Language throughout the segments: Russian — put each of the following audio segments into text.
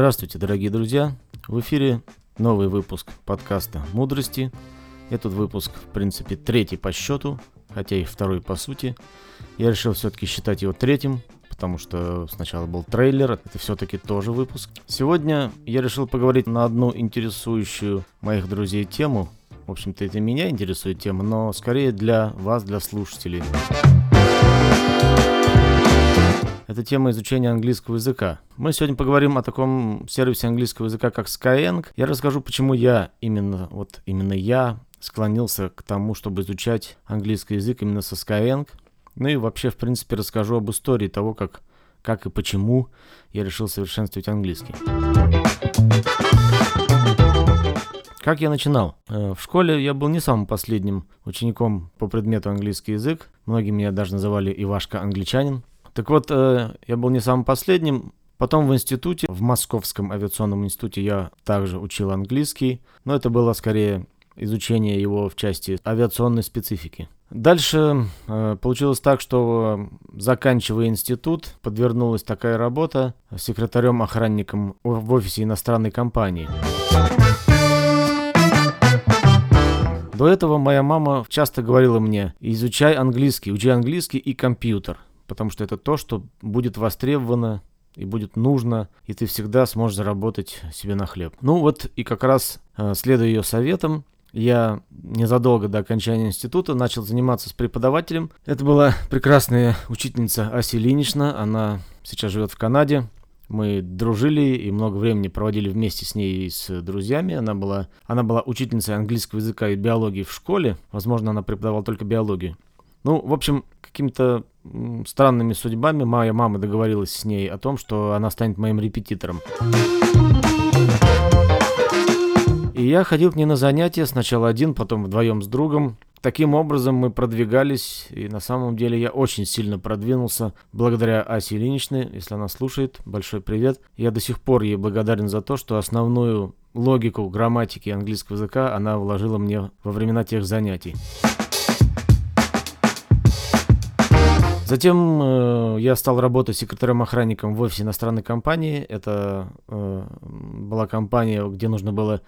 Здравствуйте, дорогие друзья! В эфире новый выпуск подкаста «Мудрости». Этот выпуск, в принципе, третий по счету, хотя и второй по сути. Я решил все-таки считать его третьим, потому что сначала был трейлер, это все-таки тоже выпуск. Сегодня я решил поговорить на одну интересующую моих друзей тему. В общем-то, это меня интересует тема, но скорее для вас, для слушателей. Это тема изучения английского языка. Мы сегодня поговорим о таком сервисе английского языка, как Skyeng. Я расскажу, почему я именно, вот именно я склонился к тому, чтобы изучать английский язык именно со Skyeng. Ну и вообще, в принципе, расскажу об истории того, как, как и почему я решил совершенствовать английский. Как я начинал? Э, в школе я был не самым последним учеником по предмету английский язык. Многие меня даже называли Ивашка-англичанин. Так вот, э, я был не самым последним. Потом в институте, в Московском авиационном институте я также учил английский, но это было скорее изучение его в части авиационной специфики. Дальше э, получилось так, что заканчивая институт, подвернулась такая работа секретарем-охранником в офисе иностранной компании. До этого моя мама часто говорила мне, изучай английский, учи английский и компьютер потому что это то, что будет востребовано и будет нужно, и ты всегда сможешь заработать себе на хлеб. Ну вот и как раз э, следуя ее советам, я незадолго до окончания института начал заниматься с преподавателем. Это была прекрасная учительница Ася Ильинична, она сейчас живет в Канаде. Мы дружили и много времени проводили вместе с ней и с друзьями. Она была, она была учительницей английского языка и биологии в школе. Возможно, она преподавала только биологию. Ну, в общем, какими-то странными судьбами моя мама договорилась с ней о том, что она станет моим репетитором. И я ходил к ней на занятия, сначала один, потом вдвоем с другом. Таким образом мы продвигались, и на самом деле я очень сильно продвинулся благодаря Асе Ильиничне, если она слушает, большой привет. Я до сих пор ей благодарен за то, что основную логику грамматики английского языка она вложила мне во времена тех занятий. Затем э, я стал работать секретарем-охранником в офисе иностранной компании. Это э, была компания, где нужно было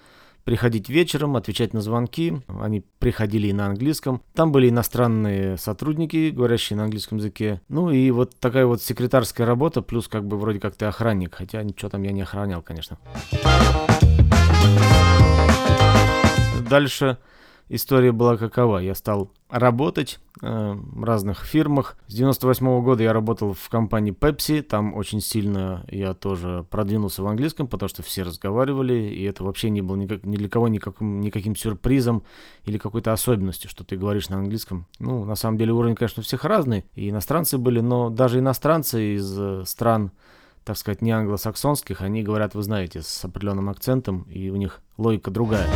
приходить вечером, отвечать на звонки. Они приходили и на английском. Там были иностранные сотрудники, говорящие на английском языке. Ну и вот такая вот секретарская работа, плюс как бы вроде как ты охранник. Хотя ничего там я не охранял, конечно. Дальше история была какова. Я стал работать э, в разных фирмах. С 98 -го года я работал в компании Pepsi. Там очень сильно я тоже продвинулся в английском, потому что все разговаривали, и это вообще не было никак, ни для кого никаким, никаким сюрпризом или какой-то особенностью, что ты говоришь на английском. Ну, на самом деле уровень, конечно, у всех разный. И иностранцы были, но даже иностранцы из э, стран так сказать, не англосаксонских, они говорят, вы знаете, с определенным акцентом, и у них логика другая.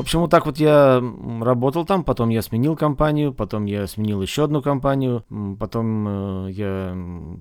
В общем, вот так вот я работал там, потом я сменил компанию, потом я сменил еще одну компанию, потом э, я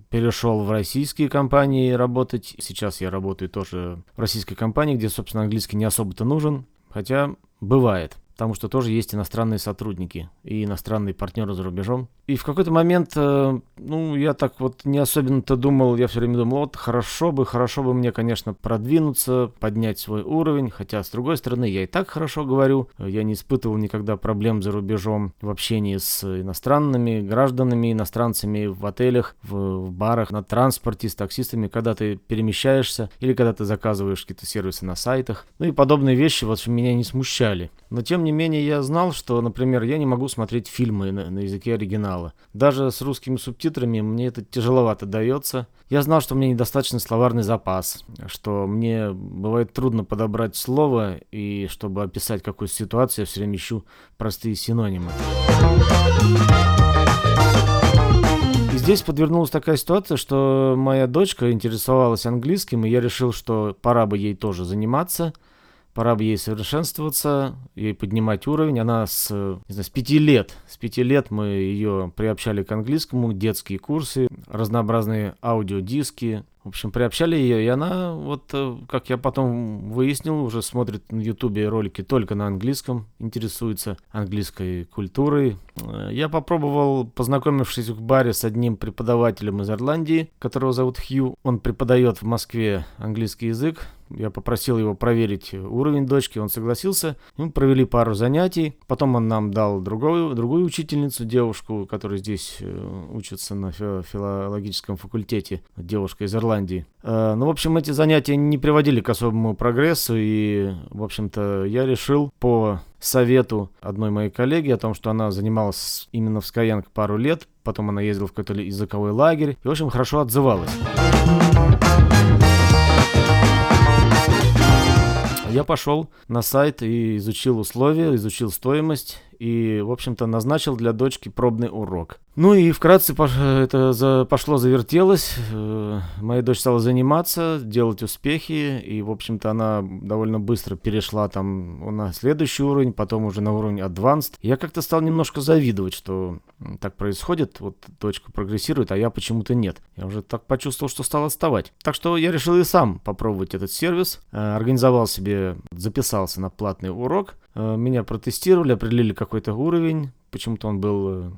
перешел в российские компании работать. Сейчас я работаю тоже в российской компании, где, собственно, английский не особо-то нужен, хотя бывает потому что тоже есть иностранные сотрудники и иностранные партнеры за рубежом. И в какой-то момент, э, ну, я так вот не особенно-то думал, я все время думал, вот хорошо бы, хорошо бы мне, конечно, продвинуться, поднять свой уровень, хотя, с другой стороны, я и так хорошо говорю, я не испытывал никогда проблем за рубежом в общении с иностранными гражданами, иностранцами в отелях, в, в барах, на транспорте, с таксистами, когда ты перемещаешься или когда ты заказываешь какие-то сервисы на сайтах. Ну и подобные вещи, в общем, меня не смущали. Но тем не менее я знал, что, например, я не могу смотреть фильмы на, на языке оригинала. Даже с русскими субтитрами мне это тяжеловато дается. Я знал, что мне недостаточно словарный запас, что мне бывает трудно подобрать слово, и чтобы описать какую-то ситуацию, я все время ищу простые синонимы. И здесь подвернулась такая ситуация, что моя дочка интересовалась английским, и я решил, что пора бы ей тоже заниматься – пора бы ей совершенствоваться, ей поднимать уровень. Она с, не знаю, с пяти лет, с пяти лет мы ее приобщали к английскому, детские курсы, разнообразные аудиодиски, общем, приобщали ее, и она, вот, э, как я потом выяснил, уже смотрит на ютубе ролики только на английском, интересуется английской культурой. Э, я попробовал, познакомившись в баре с одним преподавателем из Ирландии, которого зовут Хью. Он преподает в Москве английский язык, я попросил его проверить уровень дочки, он согласился. Мы провели пару занятий. Потом он нам дал другую, другую учительницу, девушку, которая здесь э, учится на филологическом факультете, девушка из Ирландии. Э, ну, в общем, эти занятия не приводили к особому прогрессу, и, в общем-то, я решил по совету одной моей коллеги о том, что она занималась именно в Skyeng пару лет, потом она ездила в какой-то языковой лагерь, и, в общем, хорошо отзывалась. Я пошел на сайт и изучил условия, изучил стоимость и, в общем-то, назначил для дочки пробный урок. Ну и вкратце это за, пошло, завертелось. Э, моя дочь стала заниматься, делать успехи, и, в общем-то, она довольно быстро перешла там на следующий уровень, потом уже на уровень Advanced. Я как-то стал немножко завидовать, что так происходит, вот дочка прогрессирует, а я почему-то нет. Я уже так почувствовал, что стал отставать. Так что я решил и сам попробовать этот сервис, э, организовал себе, записался на платный урок, меня протестировали, определили какой-то уровень, Почему-то он был э,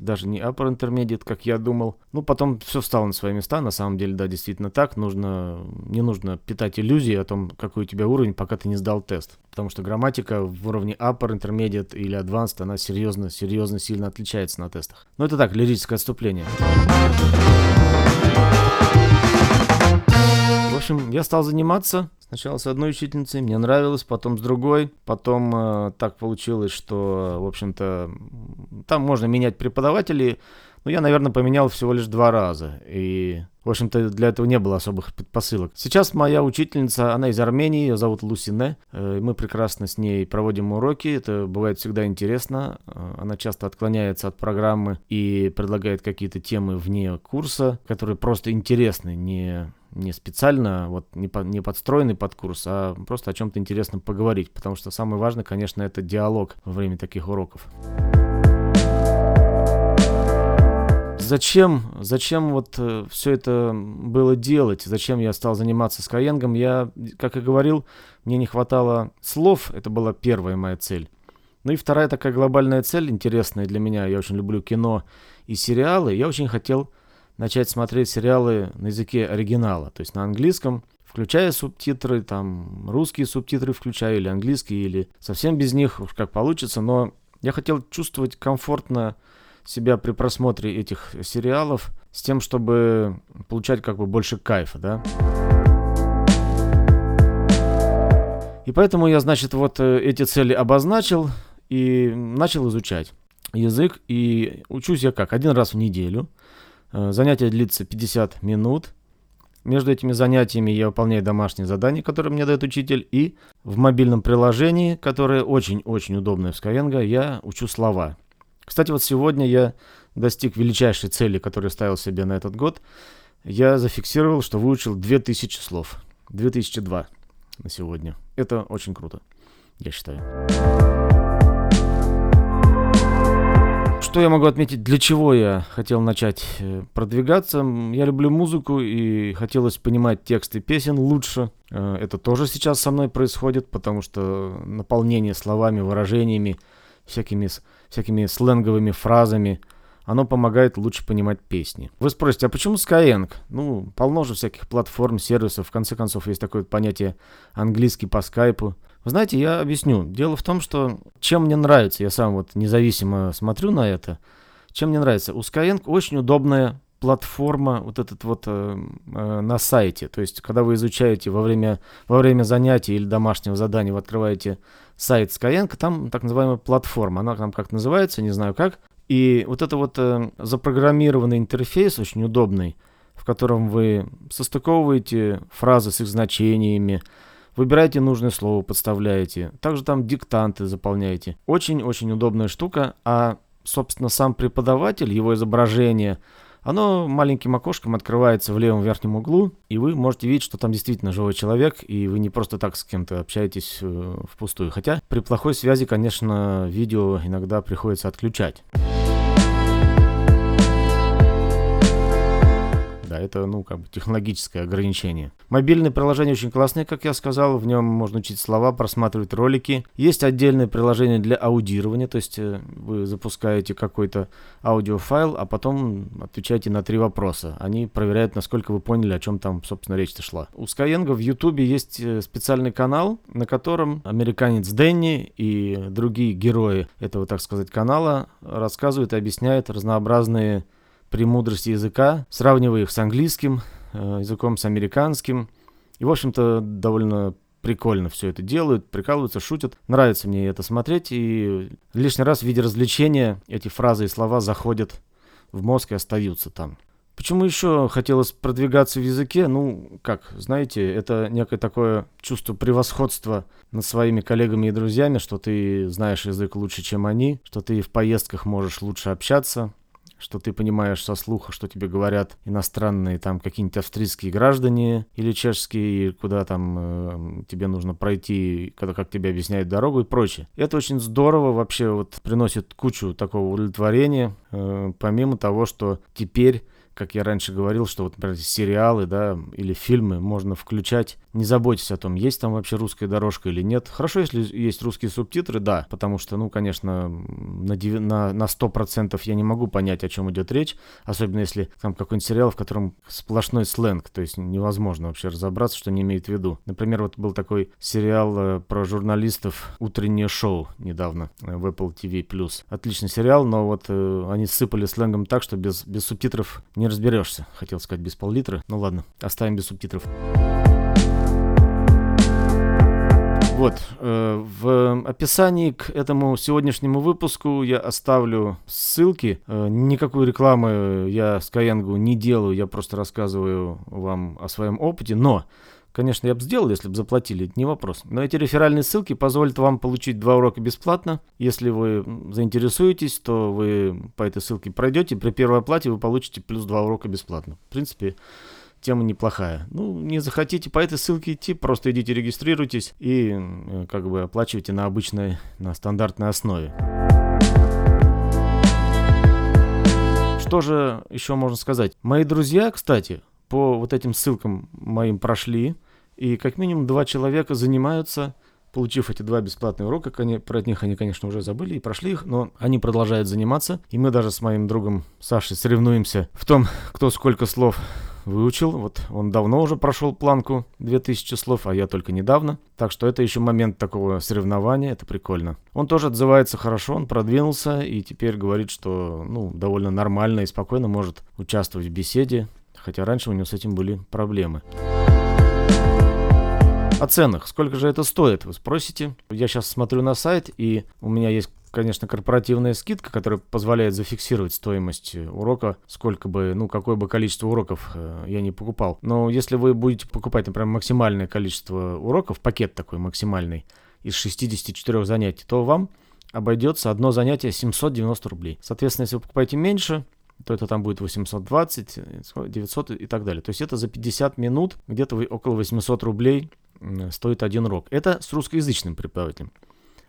даже не upper intermediate, как я думал. Ну, потом все встало на свои места. На самом деле, да, действительно так. Нужно, не нужно питать иллюзии о том, какой у тебя уровень, пока ты не сдал тест. Потому что грамматика в уровне upper, intermediate или advanced, она серьезно, серьезно сильно отличается на тестах. Но это так, лирическое отступление. Общем, я стал заниматься, Сначала с одной учительницей, мне нравилось, потом с другой. Потом э, так получилось, что, в общем-то, там можно менять преподавателей. Но я, наверное, поменял всего лишь два раза. И, в общем-то, для этого не было особых предпосылок. Сейчас моя учительница, она из Армении, ее зовут Лусине. Э, мы прекрасно с ней проводим уроки. Это бывает всегда интересно. Э, она часто отклоняется от программы и предлагает какие-то темы вне курса, которые просто интересны, не не специально, вот не, по, не подстроенный под курс, а просто о чем-то интересном поговорить, потому что самое важное, конечно, это диалог во время таких уроков. Зачем, зачем вот э, все это было делать? Зачем я стал заниматься скайенгом? Я, как и говорил, мне не хватало слов, это была первая моя цель. Ну и вторая такая глобальная цель, интересная для меня, я очень люблю кино и сериалы, я очень хотел начать смотреть сериалы на языке оригинала, то есть на английском, включая субтитры, там русские субтитры включаю или английские, или совсем без них, уж как получится, но я хотел чувствовать комфортно себя при просмотре этих сериалов с тем, чтобы получать как бы больше кайфа, да. И поэтому я, значит, вот э, эти цели обозначил и начал изучать язык. И учусь я как? Один раз в неделю – занятие длится 50 минут. Между этими занятиями я выполняю домашние задания, которые мне дает учитель, и в мобильном приложении, которое очень-очень удобное в Skyeng, я учу слова. Кстати, вот сегодня я достиг величайшей цели, которую ставил себе на этот год. Я зафиксировал, что выучил 2000 слов. 2002 на сегодня. Это очень круто, я считаю. Что я могу отметить, для чего я хотел начать э, продвигаться? Я люблю музыку и хотелось понимать тексты песен лучше. Э, это тоже сейчас со мной происходит, потому что наполнение словами, выражениями, всякими, всякими сленговыми фразами, оно помогает лучше понимать песни. Вы спросите, а почему Skyeng? Ну, полно же всяких платформ, сервисов. В конце концов, есть такое понятие английский по скайпу. Знаете, я объясню. Дело в том, что чем мне нравится, я сам вот независимо смотрю на это, чем мне нравится. У Skyeng очень удобная платформа вот этот вот э, э, на сайте. То есть, когда вы изучаете во время, во время занятий или домашнего задания, вы открываете сайт Skyeng, там так называемая платформа. Она там как называется, не знаю как. И вот это вот э, запрограммированный интерфейс очень удобный, в котором вы состыковываете фразы с их значениями, Выбираете нужное слово, подставляете. Также там диктанты заполняете. Очень-очень удобная штука. А, собственно, сам преподаватель, его изображение, оно маленьким окошком открывается в левом верхнем углу, и вы можете видеть, что там действительно живой человек, и вы не просто так с кем-то общаетесь э, впустую. Хотя при плохой связи, конечно, видео иногда приходится отключать. Это, ну, как бы технологическое ограничение. Мобильное приложение очень классное, как я сказал. В нем можно учить слова, просматривать ролики. Есть отдельное приложение для аудирования, то есть э, вы запускаете какой-то аудиофайл, а потом отвечаете на три вопроса. Они проверяют, насколько вы поняли, о чем там, собственно, речь-то шла. У Skyeng в YouTube есть э, специальный канал, на котором американец Дэнни и другие герои этого, так сказать, канала рассказывают и объясняют разнообразные премудрости языка, сравнивая их с английским э, языком, с американским. И, в общем-то, довольно прикольно все это делают, прикалываются, шутят. Нравится мне это смотреть, и лишний раз в виде развлечения эти фразы и слова заходят в мозг и остаются там. Почему еще хотелось продвигаться в языке? Ну, как, знаете, это некое такое чувство превосходства над своими коллегами и друзьями, что ты знаешь язык лучше, чем они, что ты в поездках можешь лучше общаться, что ты понимаешь со слуха, что тебе говорят иностранные там какие-нибудь австрийские граждане или чешские, куда там э, тебе нужно пройти, когда как тебе объясняют дорогу и прочее. Это очень здорово, вообще вот приносит кучу такого удовлетворения, э, помимо того, что теперь как я раньше говорил, что вот, например, сериалы, да, или фильмы можно включать. Не заботьтесь о том, есть там вообще русская дорожка или нет. Хорошо, если есть русские субтитры, да, потому что, ну, конечно, на, 9, на, на 100% я не могу понять, о чем идет речь, особенно если там какой-нибудь сериал, в котором сплошной сленг, то есть невозможно вообще разобраться, что не имеет в виду. Например, вот был такой сериал э, про журналистов «Утреннее шоу» недавно э, в Apple TV+. Отличный сериал, но вот э, они сыпали сленгом так, что без, без субтитров не не разберешься. Хотел сказать без пол-литра. Ну ладно, оставим без субтитров. Вот, э, в описании к этому сегодняшнему выпуску я оставлю ссылки. Э, никакой рекламы я Skyeng не делаю, я просто рассказываю вам о своем опыте, но Конечно, я бы сделал, если бы заплатили, это не вопрос. Но эти реферальные ссылки позволят вам получить два урока бесплатно. Если вы заинтересуетесь, то вы по этой ссылке пройдете. При первой оплате вы получите плюс два урока бесплатно. В принципе, тема неплохая. Ну, не захотите по этой ссылке идти, просто идите регистрируйтесь и э, как бы оплачивайте на обычной, на стандартной основе. Что же еще можно сказать? Мои друзья, кстати, по вот этим ссылкам моим прошли, и как минимум два человека занимаются, получив эти два бесплатные урока, они, про них они, конечно, уже забыли и прошли их, но они продолжают заниматься. И мы даже с моим другом Сашей соревнуемся в том, кто сколько слов выучил. Вот он давно уже прошел планку 2000 слов, а я только недавно. Так что это еще момент такого соревнования, это прикольно. Он тоже отзывается хорошо, он продвинулся и теперь говорит, что ну, довольно нормально и спокойно может участвовать в беседе, хотя раньше у него с этим были проблемы. О ценах. Сколько же это стоит, вы спросите. Я сейчас смотрю на сайт, и у меня есть конечно, корпоративная скидка, которая позволяет зафиксировать стоимость урока, сколько бы, ну, какое бы количество уроков э, я не покупал. Но если вы будете покупать, например, максимальное количество уроков, пакет такой максимальный, из 64 занятий, то вам обойдется одно занятие 790 рублей. Соответственно, если вы покупаете меньше, то это там будет 820, 900 и так далее. То есть это за 50 минут где-то около 800 рублей стоит один урок. Это с русскоязычным преподавателем.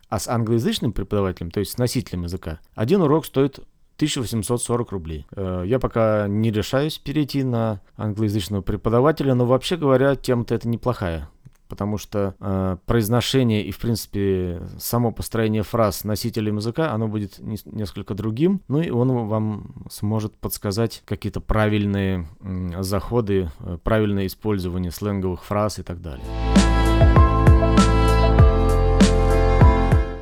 А с англоязычным преподавателем, то есть с носителем языка, один урок стоит 1840 рублей. Э, я пока не решаюсь перейти на англоязычного преподавателя, но вообще говоря, тема-то это неплохая потому что э, произношение и, в принципе, само построение фраз носителем языка, оно будет не, несколько другим, ну и он вам сможет подсказать какие-то правильные э, заходы, э, правильное использование сленговых фраз и так далее.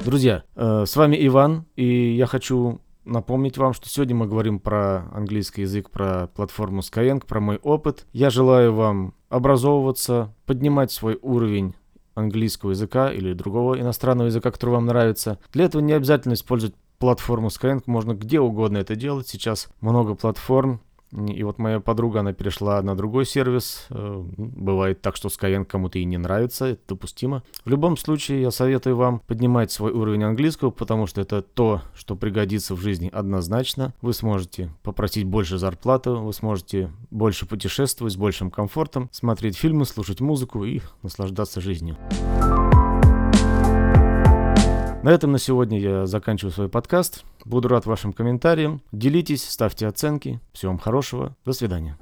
Друзья, э, с вами Иван, и я хочу напомнить вам, что сегодня мы говорим про английский язык, про платформу Skyeng, про мой опыт. Я желаю вам образовываться, поднимать свой уровень английского языка или другого иностранного языка, который вам нравится. Для этого не обязательно использовать платформу Skyeng, можно где угодно это делать. Сейчас много платформ, и вот моя подруга, она перешла на другой сервис. Э, бывает так, что Skyeng кому-то и не нравится, это допустимо. В любом случае, я советую вам поднимать свой уровень английского, потому что это то, что пригодится в жизни однозначно. Вы сможете попросить больше зарплату, вы сможете больше путешествовать с большим комфортом, смотреть фильмы, слушать музыку и наслаждаться жизнью. На этом на сегодня я заканчиваю свой подкаст. Буду рад вашим комментариям. Делитесь, ставьте оценки. Всего вам хорошего. До свидания.